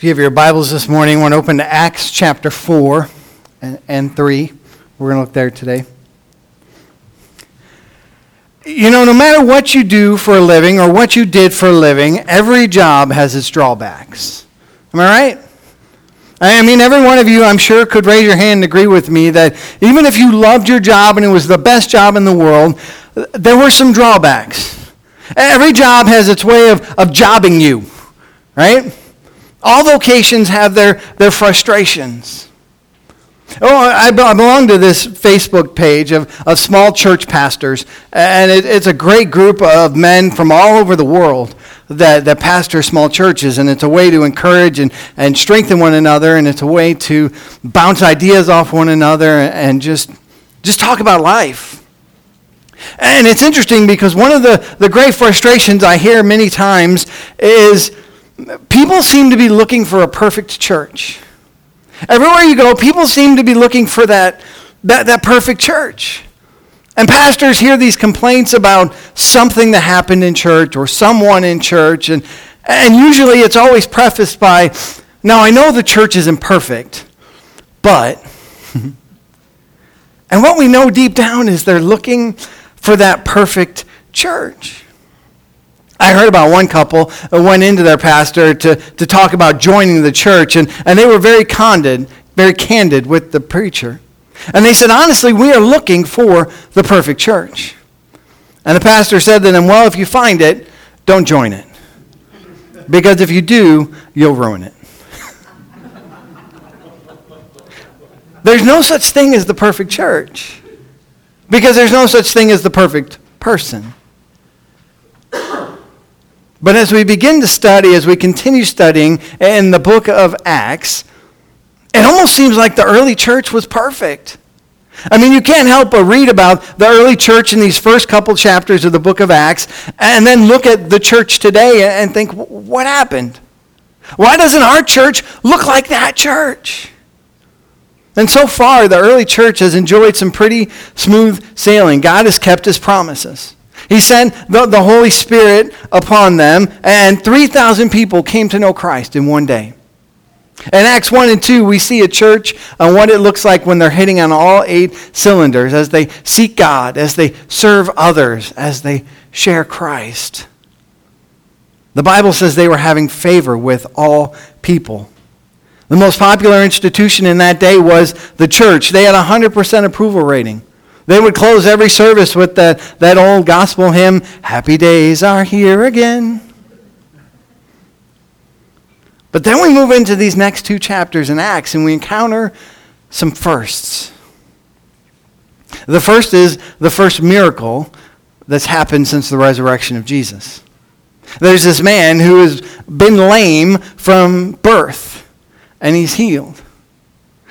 If you have your Bibles this morning, we're going to open to Acts chapter 4 and, and 3. We're going to look there today. You know, no matter what you do for a living or what you did for a living, every job has its drawbacks. Am I right? I mean, every one of you, I'm sure, could raise your hand and agree with me that even if you loved your job and it was the best job in the world, there were some drawbacks. Every job has its way of, of jobbing you, right? All vocations have their, their frustrations. Oh, I belong to this Facebook page of, of small church pastors, and it, it's a great group of men from all over the world that, that pastor small churches, and it's a way to encourage and, and strengthen one another, and it's a way to bounce ideas off one another and just, just talk about life. And it's interesting because one of the, the great frustrations I hear many times is people seem to be looking for a perfect church. Everywhere you go, people seem to be looking for that, that, that perfect church. And pastors hear these complaints about something that happened in church or someone in church, and, and usually it's always prefaced by, now I know the church isn't perfect, but. and what we know deep down is they're looking for that perfect church. I heard about one couple that went into their pastor to, to talk about joining the church, and, and they were very candid, very candid with the preacher. And they said, honestly, we are looking for the perfect church. And the pastor said to them, well, if you find it, don't join it. Because if you do, you'll ruin it. there's no such thing as the perfect church. Because there's no such thing as the perfect person. But as we begin to study, as we continue studying in the book of Acts, it almost seems like the early church was perfect. I mean, you can't help but read about the early church in these first couple chapters of the book of Acts and then look at the church today and think, what happened? Why doesn't our church look like that church? And so far, the early church has enjoyed some pretty smooth sailing. God has kept his promises. He sent the, the Holy Spirit upon them, and 3,000 people came to know Christ in one day. In Acts 1 and 2, we see a church and what it looks like when they're hitting on all eight cylinders as they seek God, as they serve others, as they share Christ. The Bible says they were having favor with all people. The most popular institution in that day was the church. They had a 100% approval rating. They would close every service with that, that old gospel hymn, Happy Days Are Here Again. But then we move into these next two chapters in Acts and we encounter some firsts. The first is the first miracle that's happened since the resurrection of Jesus. There's this man who has been lame from birth, and he's healed.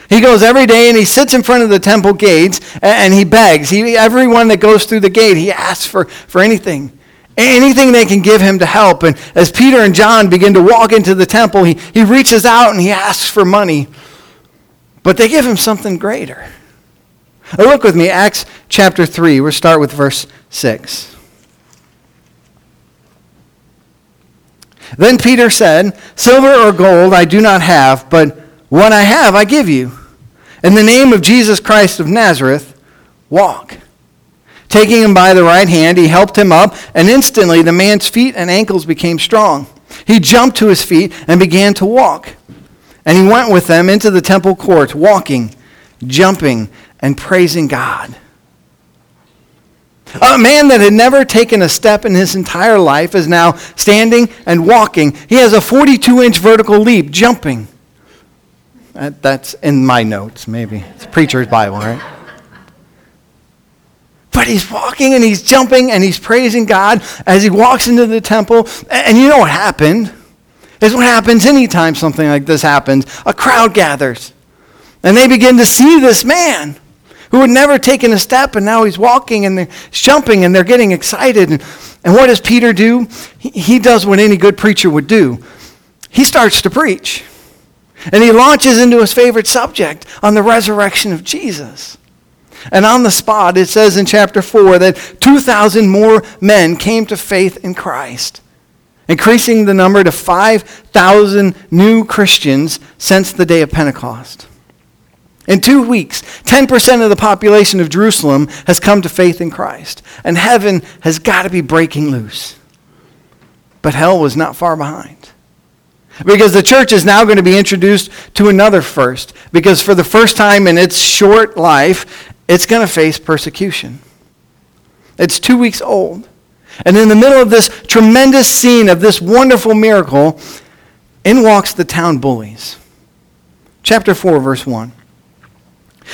He goes every day and he sits in front of the temple gates and he begs. He, everyone that goes through the gate, he asks for, for anything. Anything they can give him to help. And as Peter and John begin to walk into the temple, he, he reaches out and he asks for money. But they give him something greater. Now look with me, Acts chapter 3. We'll start with verse 6. Then Peter said, Silver or gold I do not have, but what I have I give you. In the name of Jesus Christ of Nazareth, walk. Taking him by the right hand, he helped him up, and instantly the man's feet and ankles became strong. He jumped to his feet and began to walk. And he went with them into the temple court, walking, jumping, and praising God. A man that had never taken a step in his entire life is now standing and walking. He has a 42 inch vertical leap, jumping. That's in my notes, maybe. It's preacher's Bible, right? But he's walking and he's jumping and he's praising God as he walks into the temple. And you know what happened? Is what happens anytime something like this happens. A crowd gathers. And they begin to see this man who had never taken a step and now he's walking and they're jumping and they're getting excited. And, and what does Peter do? He, he does what any good preacher would do. He starts to preach. And he launches into his favorite subject on the resurrection of Jesus. And on the spot, it says in chapter 4 that 2,000 more men came to faith in Christ. increasing the number to 5,000 new Christians since the day of Pentecost. In two weeks, 10% of the population of Jerusalem has come to faith in Christ, and heaven has got to be breaking loose. But hell was not far behind. Because the church is now going to be introduced to another first. Because for the first time in its short life, it's going to face persecution. It's two weeks old. And in the middle of this tremendous scene of this wonderful miracle, in walks the town bullies. Chapter 4, verse 1.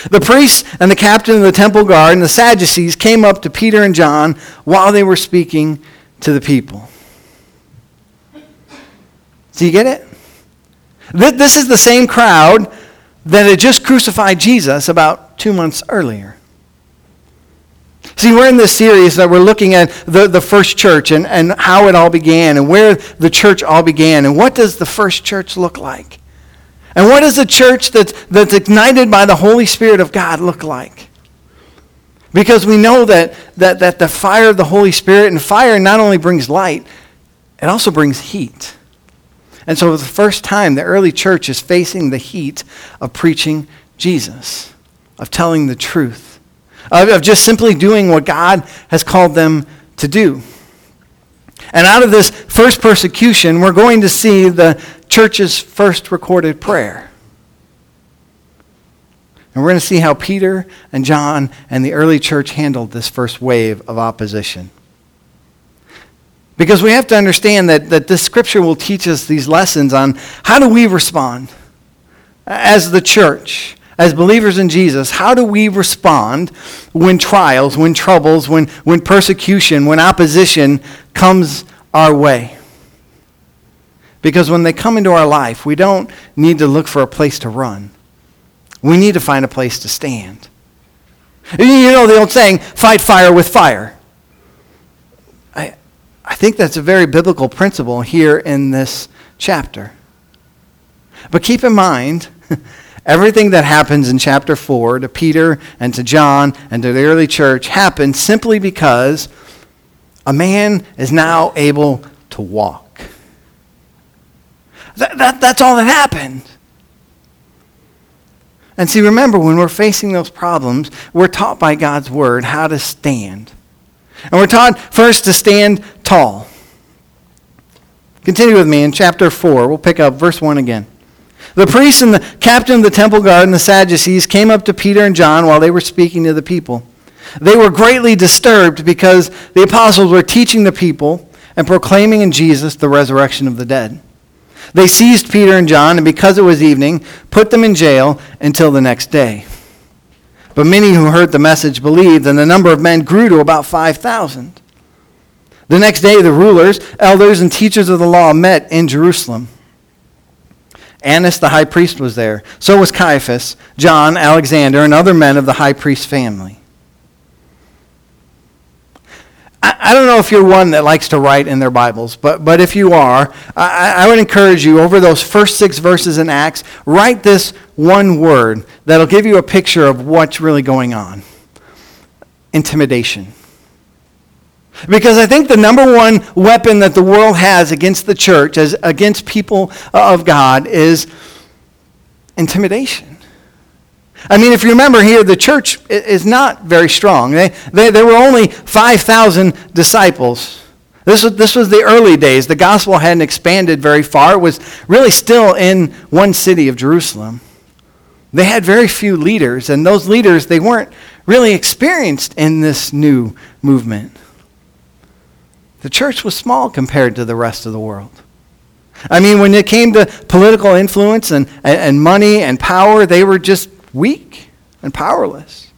The priests and the captain of the temple guard and the Sadducees came up to Peter and John while they were speaking to the people. Do you get it? This is the same crowd that had just crucified Jesus about two months earlier. See, we're in this series that we're looking at the, the first church and, and how it all began and where the church all began and what does the first church look like? And what does a church that's, that's ignited by the Holy Spirit of God look like? Because we know that, that, that the fire of the Holy Spirit and fire not only brings light, it also brings heat. And so, for the first time, the early church is facing the heat of preaching Jesus, of telling the truth, of, of just simply doing what God has called them to do. And out of this first persecution, we're going to see the church's first recorded prayer. And we're going to see how Peter and John and the early church handled this first wave of opposition. Because we have to understand that, that this scripture will teach us these lessons on how do we respond as the church, as believers in Jesus. How do we respond when trials, when troubles, when, when persecution, when opposition comes our way? Because when they come into our life, we don't need to look for a place to run. We need to find a place to stand. You know the old saying, fight fire with fire. I think that's a very biblical principle here in this chapter. But keep in mind, everything that happens in chapter 4 to Peter and to John and to the early church happened simply because a man is now able to walk. That, that, that's all that happened. And see, remember, when we're facing those problems, we're taught by God's word how to stand. And we're taught first to stand tall. Continue with me in chapter 4. We'll pick up verse 1 again. The priests and the captain of the temple guard and the Sadducees came up to Peter and John while they were speaking to the people. They were greatly disturbed because the apostles were teaching the people and proclaiming in Jesus the resurrection of the dead. They seized Peter and John, and because it was evening, put them in jail until the next day. But many who heard the message believed, and the number of men grew to about 5,000. The next day, the rulers, elders, and teachers of the law met in Jerusalem. Annas the high priest was there. So was Caiaphas, John, Alexander, and other men of the high priest's family. I, don't know if you're one that likes to write in their Bibles, but, but if you are, I, I would encourage you over those first six verses in Acts, write this one word that'll give you a picture of what's really going on intimidation. Because I think the number one weapon that the world has against the church, as against people uh, of God, is intimidation. I mean, if you remember here, the church is not very strong. They, they, there were only 5,000 disciples. This was, this was the early days. The gospel hadn't expanded very far. It was really still in one city of Jerusalem. They had very few leaders, and those leaders, they weren't really experienced in this new movement. The church was small compared to the rest of the world. I mean, when it came to political influence and, and, and money and power, they were just weak and powerless.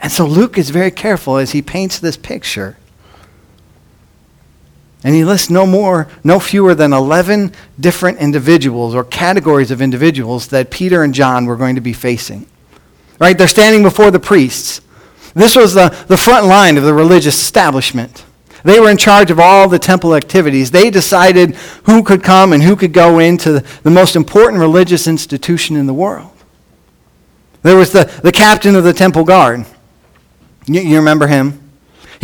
And so Luke is very careful as he paints this picture. And he lists no more, no fewer than 11 different individuals or categories of individuals that Peter and John were going to be facing. Right? They're standing before the priests. This was the, the front line of the religious establishment. They were in charge of all the temple activities. They decided who could come and who could go into the most important religious institution in the world. There was the, the captain of the temple guard. You, you remember him?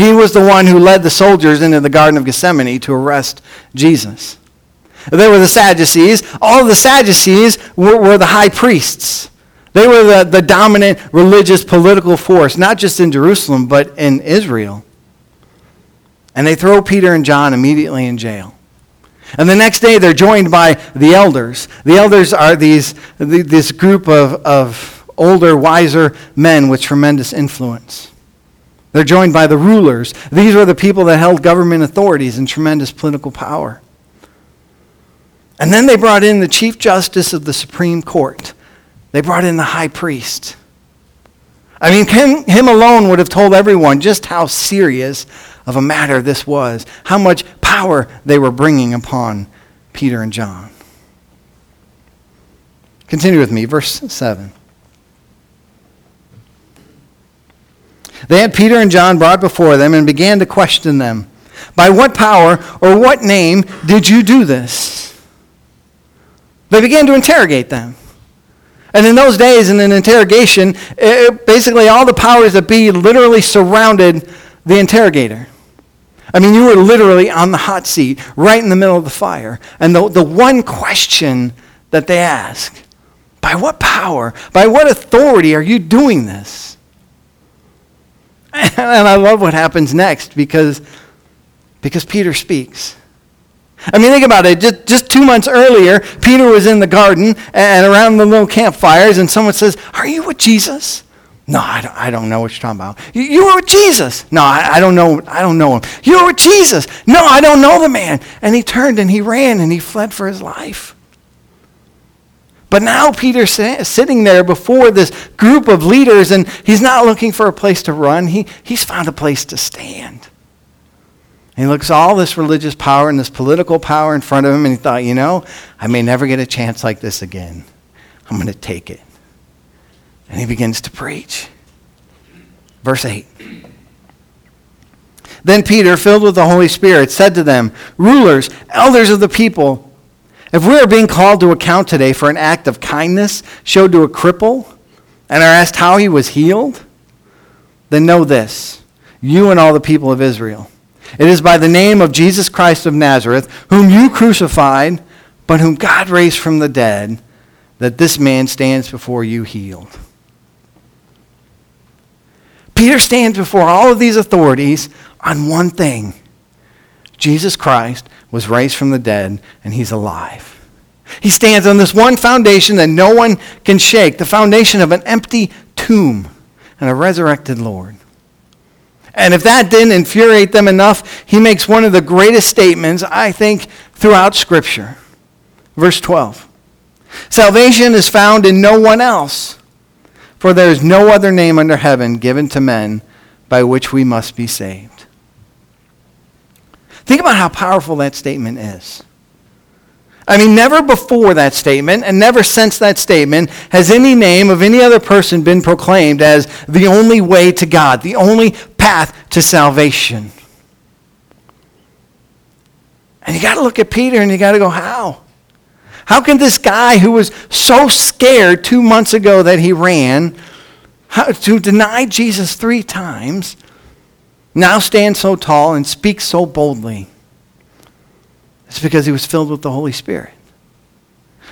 He was the one who led the soldiers into the Garden of Gethsemane to arrest Jesus. There were the Sadducees. All the Sadducees were, were the high priests. They were the, the dominant religious political force, not just in Jerusalem, but in Israel. And they throw Peter and John immediately in jail. And the next day, they're joined by the elders. The elders are these, this group of, of older, wiser men with tremendous influence. They're joined by the rulers. These were the people that held government authorities and tremendous political power. And then they brought in the Chief Justice of the Supreme Court. They brought in the high priest. I mean, him, him alone would have told everyone just how serious of a matter this was, how much power they were bringing upon Peter and John. Continue with me, verse 7. They had Peter and John brought before them and began to question them. By what power or what name did you do this? They began to interrogate them. And in those days, in an interrogation, it, basically all the powers that be literally surrounded the interrogator. I mean, you were literally on the hot seat, right in the middle of the fire. And the, the one question that they ask by what power, by what authority are you doing this? And I love what happens next because, because Peter speaks. I mean, think about it. Just, just two months earlier, Peter was in the garden and around the little campfires, and someone says, Are you with Jesus? No, I don't, I don't know what you're talking about. You, were with Jesus. No, I, I, don't know. I don't know him. You were with Jesus. No, I don't know the man. And he turned and he ran and he fled for his life. But now Peter's sitting there before this group of leaders, and he's not looking for a place to run. He, he's found a place to stand. And he looks all this religious power and this political power in front of him, and he thought, you know, I may never get a chance like this again. I'm going to take it. And he begins to preach. Verse 8. Then Peter, filled with the Holy Spirit, said to them, Rulers, elders of the people, if we are being called to account today for an act of kindness showed to a cripple and are asked how he was healed, then know this, you and all the people of Israel. It is by the name of Jesus Christ of Nazareth, whom you crucified, but whom God raised from the dead, that this man stands before you healed. Peter stands before all of these authorities on one thing Jesus Christ was raised from the dead, and he's alive. He stands on this one foundation that no one can shake the foundation of an empty tomb and a resurrected Lord. And if that didn't infuriate them enough, he makes one of the greatest statements, I think, throughout Scripture. Verse 12 Salvation is found in no one else, for there is no other name under heaven given to men by which we must be saved. Think about how powerful that statement is. I mean, never before that statement and never since that statement has any name of any other person been proclaimed as the only way to God, the only path to salvation. And you got to look at Peter and you got to go, how? How can this guy who was so scared two months ago that he ran, how, to deny Jesus three times, now stands so tall and speaks so boldly? It's because he was filled with the Holy Spirit.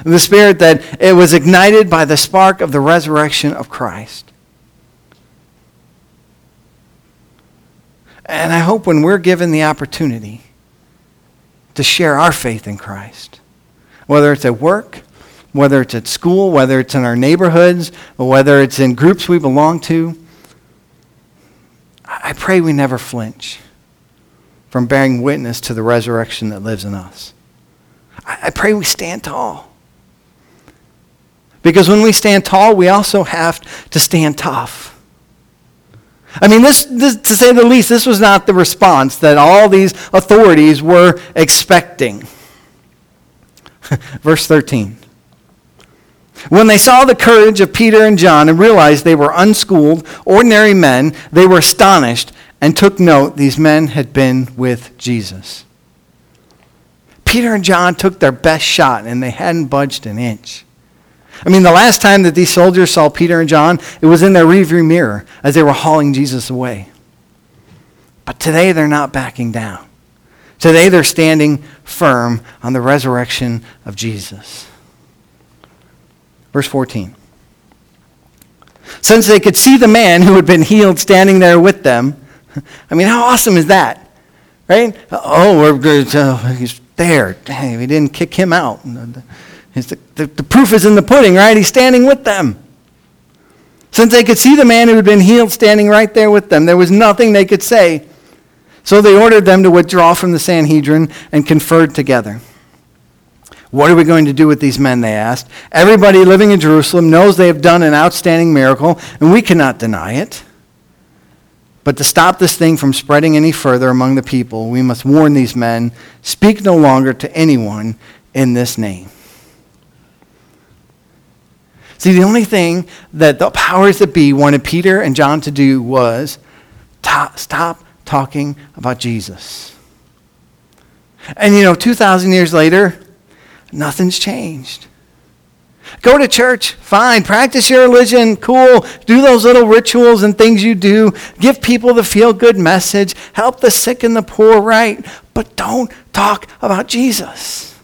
The Spirit that it was ignited by the spark of the resurrection of Christ. And I hope when we're given the opportunity to share our faith in Christ, whether it's at work, whether it's at school, whether it's in our neighborhoods, or whether it's in groups we belong to, I pray we never flinch from bearing witness to the resurrection that lives in us. I, pray we stand tall. Because when we stand tall, we also have to stand tough. I mean, this, this, to say the least, this was not the response that all these authorities were expecting. Verse 13. When they saw the courage of Peter and John and realized they were unschooled, ordinary men, they were astonished and took note these men had been with Jesus. Peter and John took their best shot and they hadn't budged an inch. I mean, the last time that these soldiers saw Peter and John, it was in their rearview mirror as they were hauling Jesus away. But today they're not backing down. Today they're standing firm on the resurrection of Jesus. Verse 14. Since they could see the man who had been healed standing there with them, I mean, how awesome is that? Right? Oh, we're good. Uh, he's there. Hey, we didn't kick him out. The, the, the proof is in the pudding, right? He's standing with them. Since they could see the man who had been healed standing right there with them, there was nothing they could say. So they ordered them to withdraw from the Sanhedrin and conferred together. What are we going to do with these men? They asked. Everybody living in Jerusalem knows they have done an outstanding miracle, and we cannot deny it. But to stop this thing from spreading any further among the people, we must warn these men speak no longer to anyone in this name. See, the only thing that the powers that be wanted Peter and John to do was stop talking about Jesus. And you know, 2,000 years later, nothing's changed. Go to church, fine. Practice your religion, cool. Do those little rituals and things you do. Give people the feel good message. Help the sick and the poor, right? But don't talk about Jesus.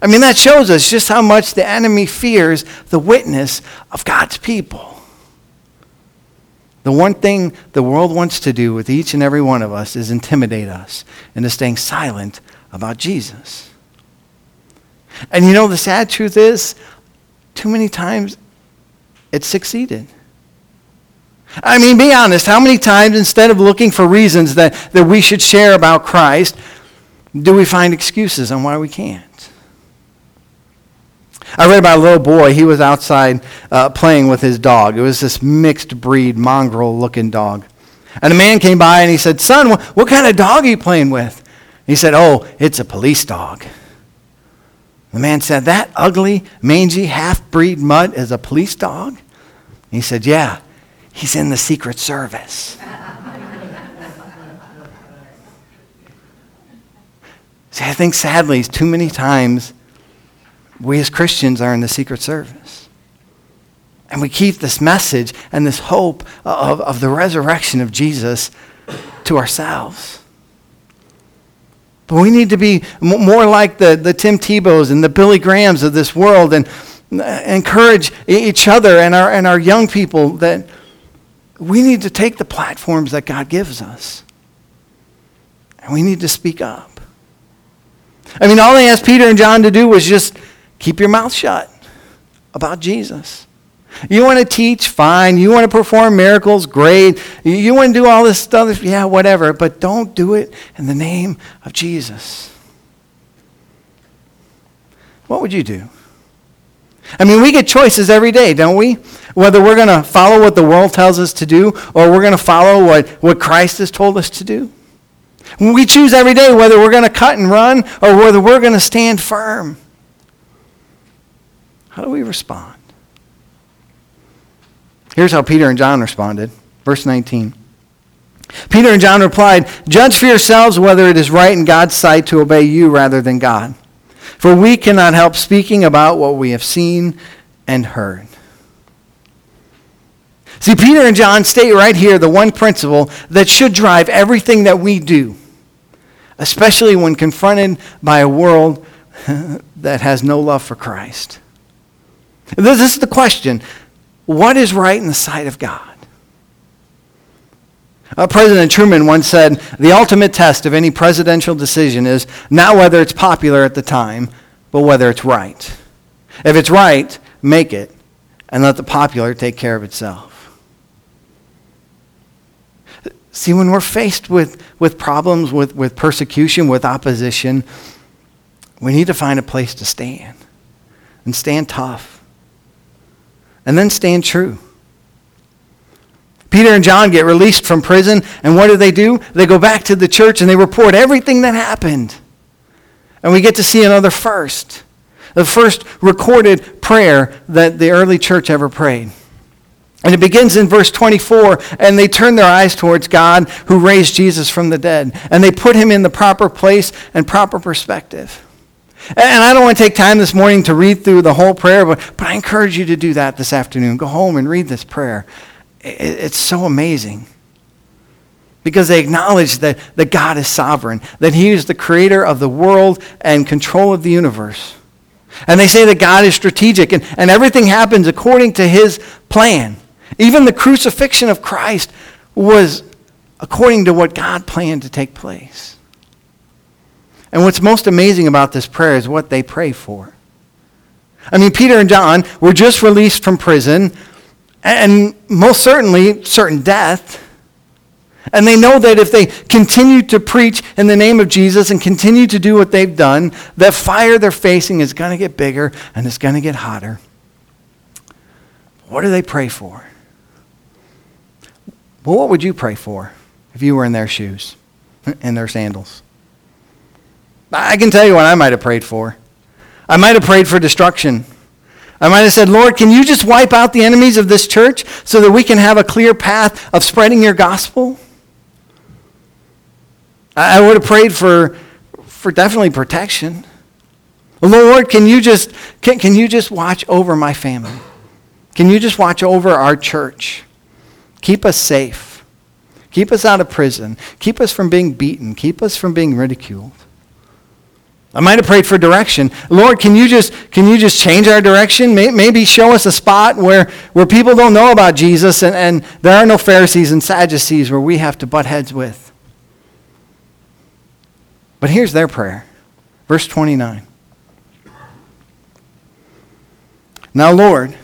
I mean, that shows us just how much the enemy fears the witness of God's people. The one thing the world wants to do with each and every one of us is intimidate us into staying silent about Jesus. And you know, the sad truth is, too many times it succeeded. I mean, be honest, how many times instead of looking for reasons that, that we should share about Christ, do we find excuses on why we can't? I read about a little boy. He was outside uh, playing with his dog. It was this mixed breed, mongrel looking dog. And a man came by and he said, Son, what, what kind of dog are you playing with? He said, Oh, it's a police dog. The man said, That ugly, mangy, half breed mutt is a police dog? He said, Yeah, he's in the Secret Service. See, I think sadly, too many times we as Christians are in the Secret Service. And we keep this message and this hope of, of the resurrection of Jesus to ourselves. But we need to be more like the, the Tim Tebows and the Billy Grahams of this world and uh, encourage each other and our, and our young people that we need to take the platforms that God gives us. And we need to speak up. I mean, all they asked Peter and John to do was just keep your mouth shut about Jesus. You want to teach? Fine. You want to perform miracles? Great. You want to do all this stuff? Yeah, whatever. But don't do it in the name of Jesus. What would you do? I mean, we get choices every day, don't we? Whether we're going to follow what the world tells us to do or we're going to follow what, what Christ has told us to do. We choose every day whether we're going to cut and run or whether we're going to stand firm. How do we respond? Here's how Peter and John responded. Verse 19. Peter and John replied, Judge for yourselves whether it is right in God's sight to obey you rather than God. For we cannot help speaking about what we have seen and heard. See, Peter and John state right here the one principle that should drive everything that we do, especially when confronted by a world that has no love for Christ. This is the question what is right in the sight of God? Uh, President Truman once said the ultimate test of any presidential decision is not whether it's popular at the time, but whether it's right. If it's right, make it, and let the popular take care of itself. See, when we're faced with, with problems, with, with persecution, with opposition, we need to find a place to stand and stand tough and then stand true. Peter and John get released from prison, and what do they do? They go back to the church and they report everything that happened. And we get to see another first. The first recorded prayer that the early church ever prayed. And it begins in verse 24, and they turn their eyes towards God who raised Jesus from the dead. And they put him in the proper place and proper perspective. And I don't want to take time this morning to read through the whole prayer, but, but I encourage you to do that this afternoon. Go home and read this prayer. It, it's so amazing. because they acknowledge that, that God is sovereign, that He is the creator of the world and control of the universe. And they say that God is strategic and, and everything happens according to His plan. Even the crucifixion of Christ was according to what God planned to take place. And what's most amazing about this prayer is what they pray for. I mean, Peter and John were just released from prison and most certainly certain death. And they know that if they continue to preach in the name of Jesus and continue to do what they've done, that fire they're facing is going to get bigger and it's going to get hotter. What do they pray for? Well, what would you pray for if you were in their shoes, in their sandals? I can tell you what I might have prayed for. I might have prayed for destruction. I might have said, Lord, can you just wipe out the enemies of this church so that we can have a clear path of spreading your gospel? I would have prayed for, for definitely protection. Lord, can you just can, can you just watch over my family? Can you just watch over our church? Keep us safe. Keep us out of prison. Keep us from being beaten. Keep us from being ridiculed. I might have prayed for direction. Lord, can you just, can you just change our direction? Maybe show us a spot where, where people don't know about Jesus and, and there are no Pharisees and Sadducees where we have to butt heads with. But here's their prayer. Verse 29. Now, Lord,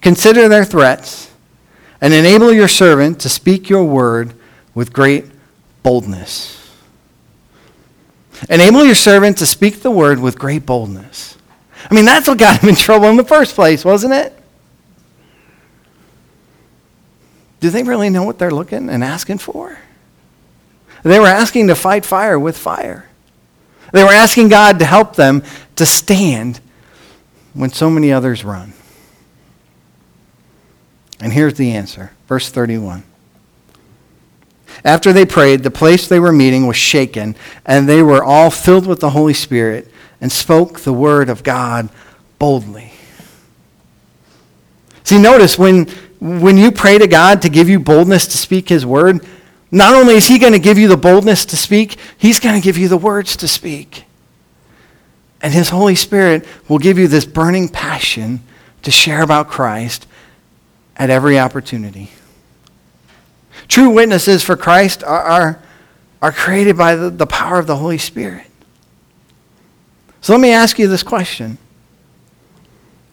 consider their threats and enable your servant to speak your word with great boldness. Enable your servant to speak the word with great boldness. I mean, that's what got him in trouble in the first place, wasn't it? Do they really know what they're looking and asking for? They were asking to fight fire with fire. They were asking God to help them to stand when so many others run. And here's the answer. Verse 31. After they prayed, the place they were meeting was shaken, and they were all filled with the Holy Spirit and spoke the word of God boldly. See, notice when, when you pray to God to give you boldness to speak his word, not only is he going to give you the boldness to speak, he's going to give you the words to speak. And his Holy Spirit will give you this burning passion to share about Christ at every opportunity. True witnesses for Christ are, are, are created by the, the power of the Holy Spirit. So let me ask you this question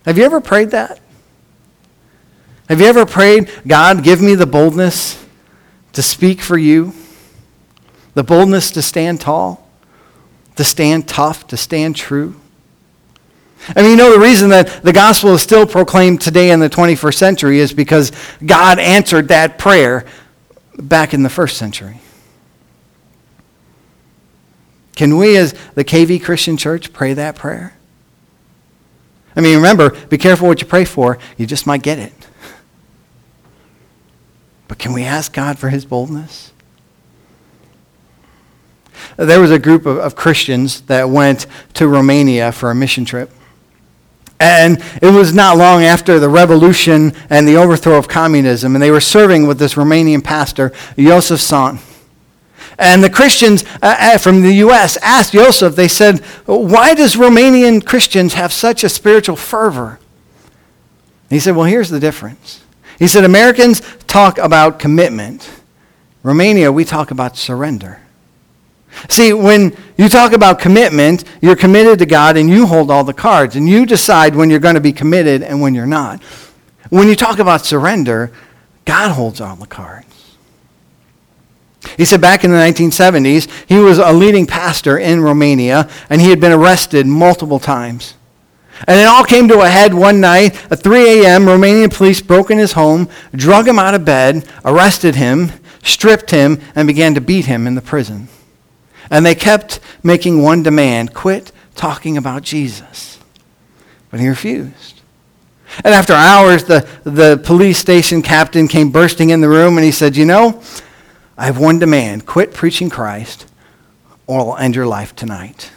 Have you ever prayed that? Have you ever prayed, God, give me the boldness to speak for you, the boldness to stand tall, to stand tough, to stand true? I mean, you know, the reason that the gospel is still proclaimed today in the 21st century is because God answered that prayer back in the first century. Can we, as the KV Christian Church, pray that prayer? I mean, remember, be careful what you pray for. You just might get it. But can we ask God for his boldness? There was a group of, of Christians that went to Romania for a mission trip. And it was not long after the revolution and the overthrow of communism, and they were serving with this Romanian pastor, Joseph Tson. And the Christians uh, uh from the U.S. asked Joseph, they said, Why does Romanian Christians have such a spiritual fervor? he said, Well, here's the difference. He said, Americans talk about commitment. Romania, we talk about surrender. See, when you talk about commitment, you're committed to God and you hold all the cards and you decide when you're going to be committed and when you're not. When you talk about surrender, God holds all the cards. He said back in the 1970s, he was a leading pastor in Romania and he had been arrested multiple times. And it all came to a head one night at 3 a.m. Romanian police broke in his home, drug him out of bed, arrested him, stripped him, and began to beat him in the prison. And they kept making one demand quit talking about Jesus. But he refused. And after hours, the, the police station captain came bursting in the room and he said, You know, I have one demand quit preaching Christ, or I'll end your life tonight.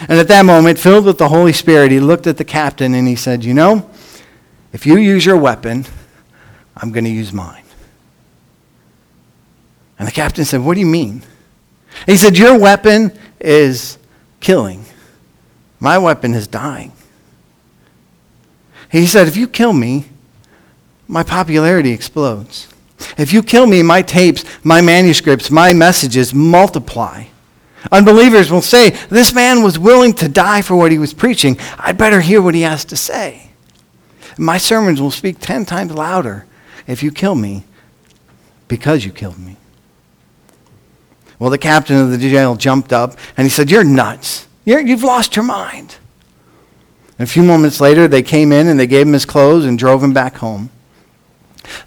And at that moment, filled with the Holy Spirit, he looked at the captain and he said, You know, if you use your weapon, I'm going to use mine. And the captain said, What do you mean? He said, Your weapon is killing. My weapon is dying. He said, If you kill me, my popularity explodes. If you kill me, my tapes, my manuscripts, my messages multiply. Unbelievers will say, This man was willing to die for what he was preaching. I'd better hear what he has to say. My sermons will speak ten times louder if you kill me because you killed me. Well, the captain of the jail jumped up and he said, You're nuts. You're, you've lost your mind. And a few moments later, they came in and they gave him his clothes and drove him back home.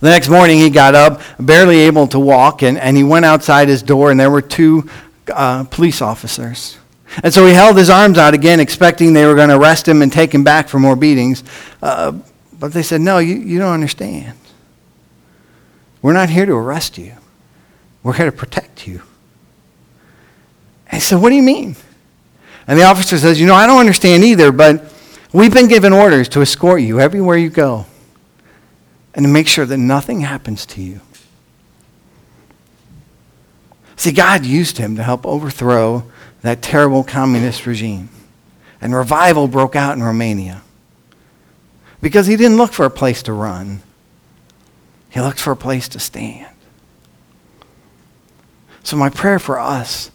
The next morning, he got up, barely able to walk, and, and he went outside his door, and there were two uh, police officers. And so he held his arms out again, expecting they were going to arrest him and take him back for more beatings. Uh, but they said, No, you, you don't understand. We're not here to arrest you, we're here to protect you. He said, What do you mean? And the officer says, You know, I don't understand either, but we've been given orders to escort you everywhere you go and to make sure that nothing happens to you. See, God used him to help overthrow that terrible communist regime. And revival broke out in Romania. Because he didn't look for a place to run, he looked for a place to stand. So, my prayer for us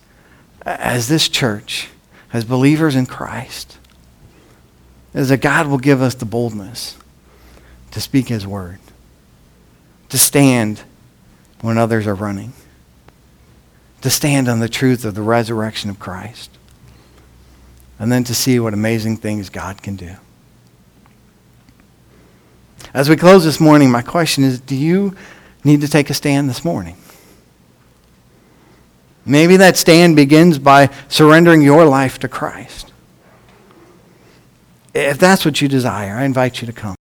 as this church, as believers in Christ, is that God will give us the boldness to speak his word, to stand when others are running to stand on the truth of the resurrection of Christ, and then to see what amazing things God can do. As we close this morning, my question is do you need to take a stand this morning? Maybe that stand begins by surrendering your life to Christ. If that's what you desire, I invite you to come.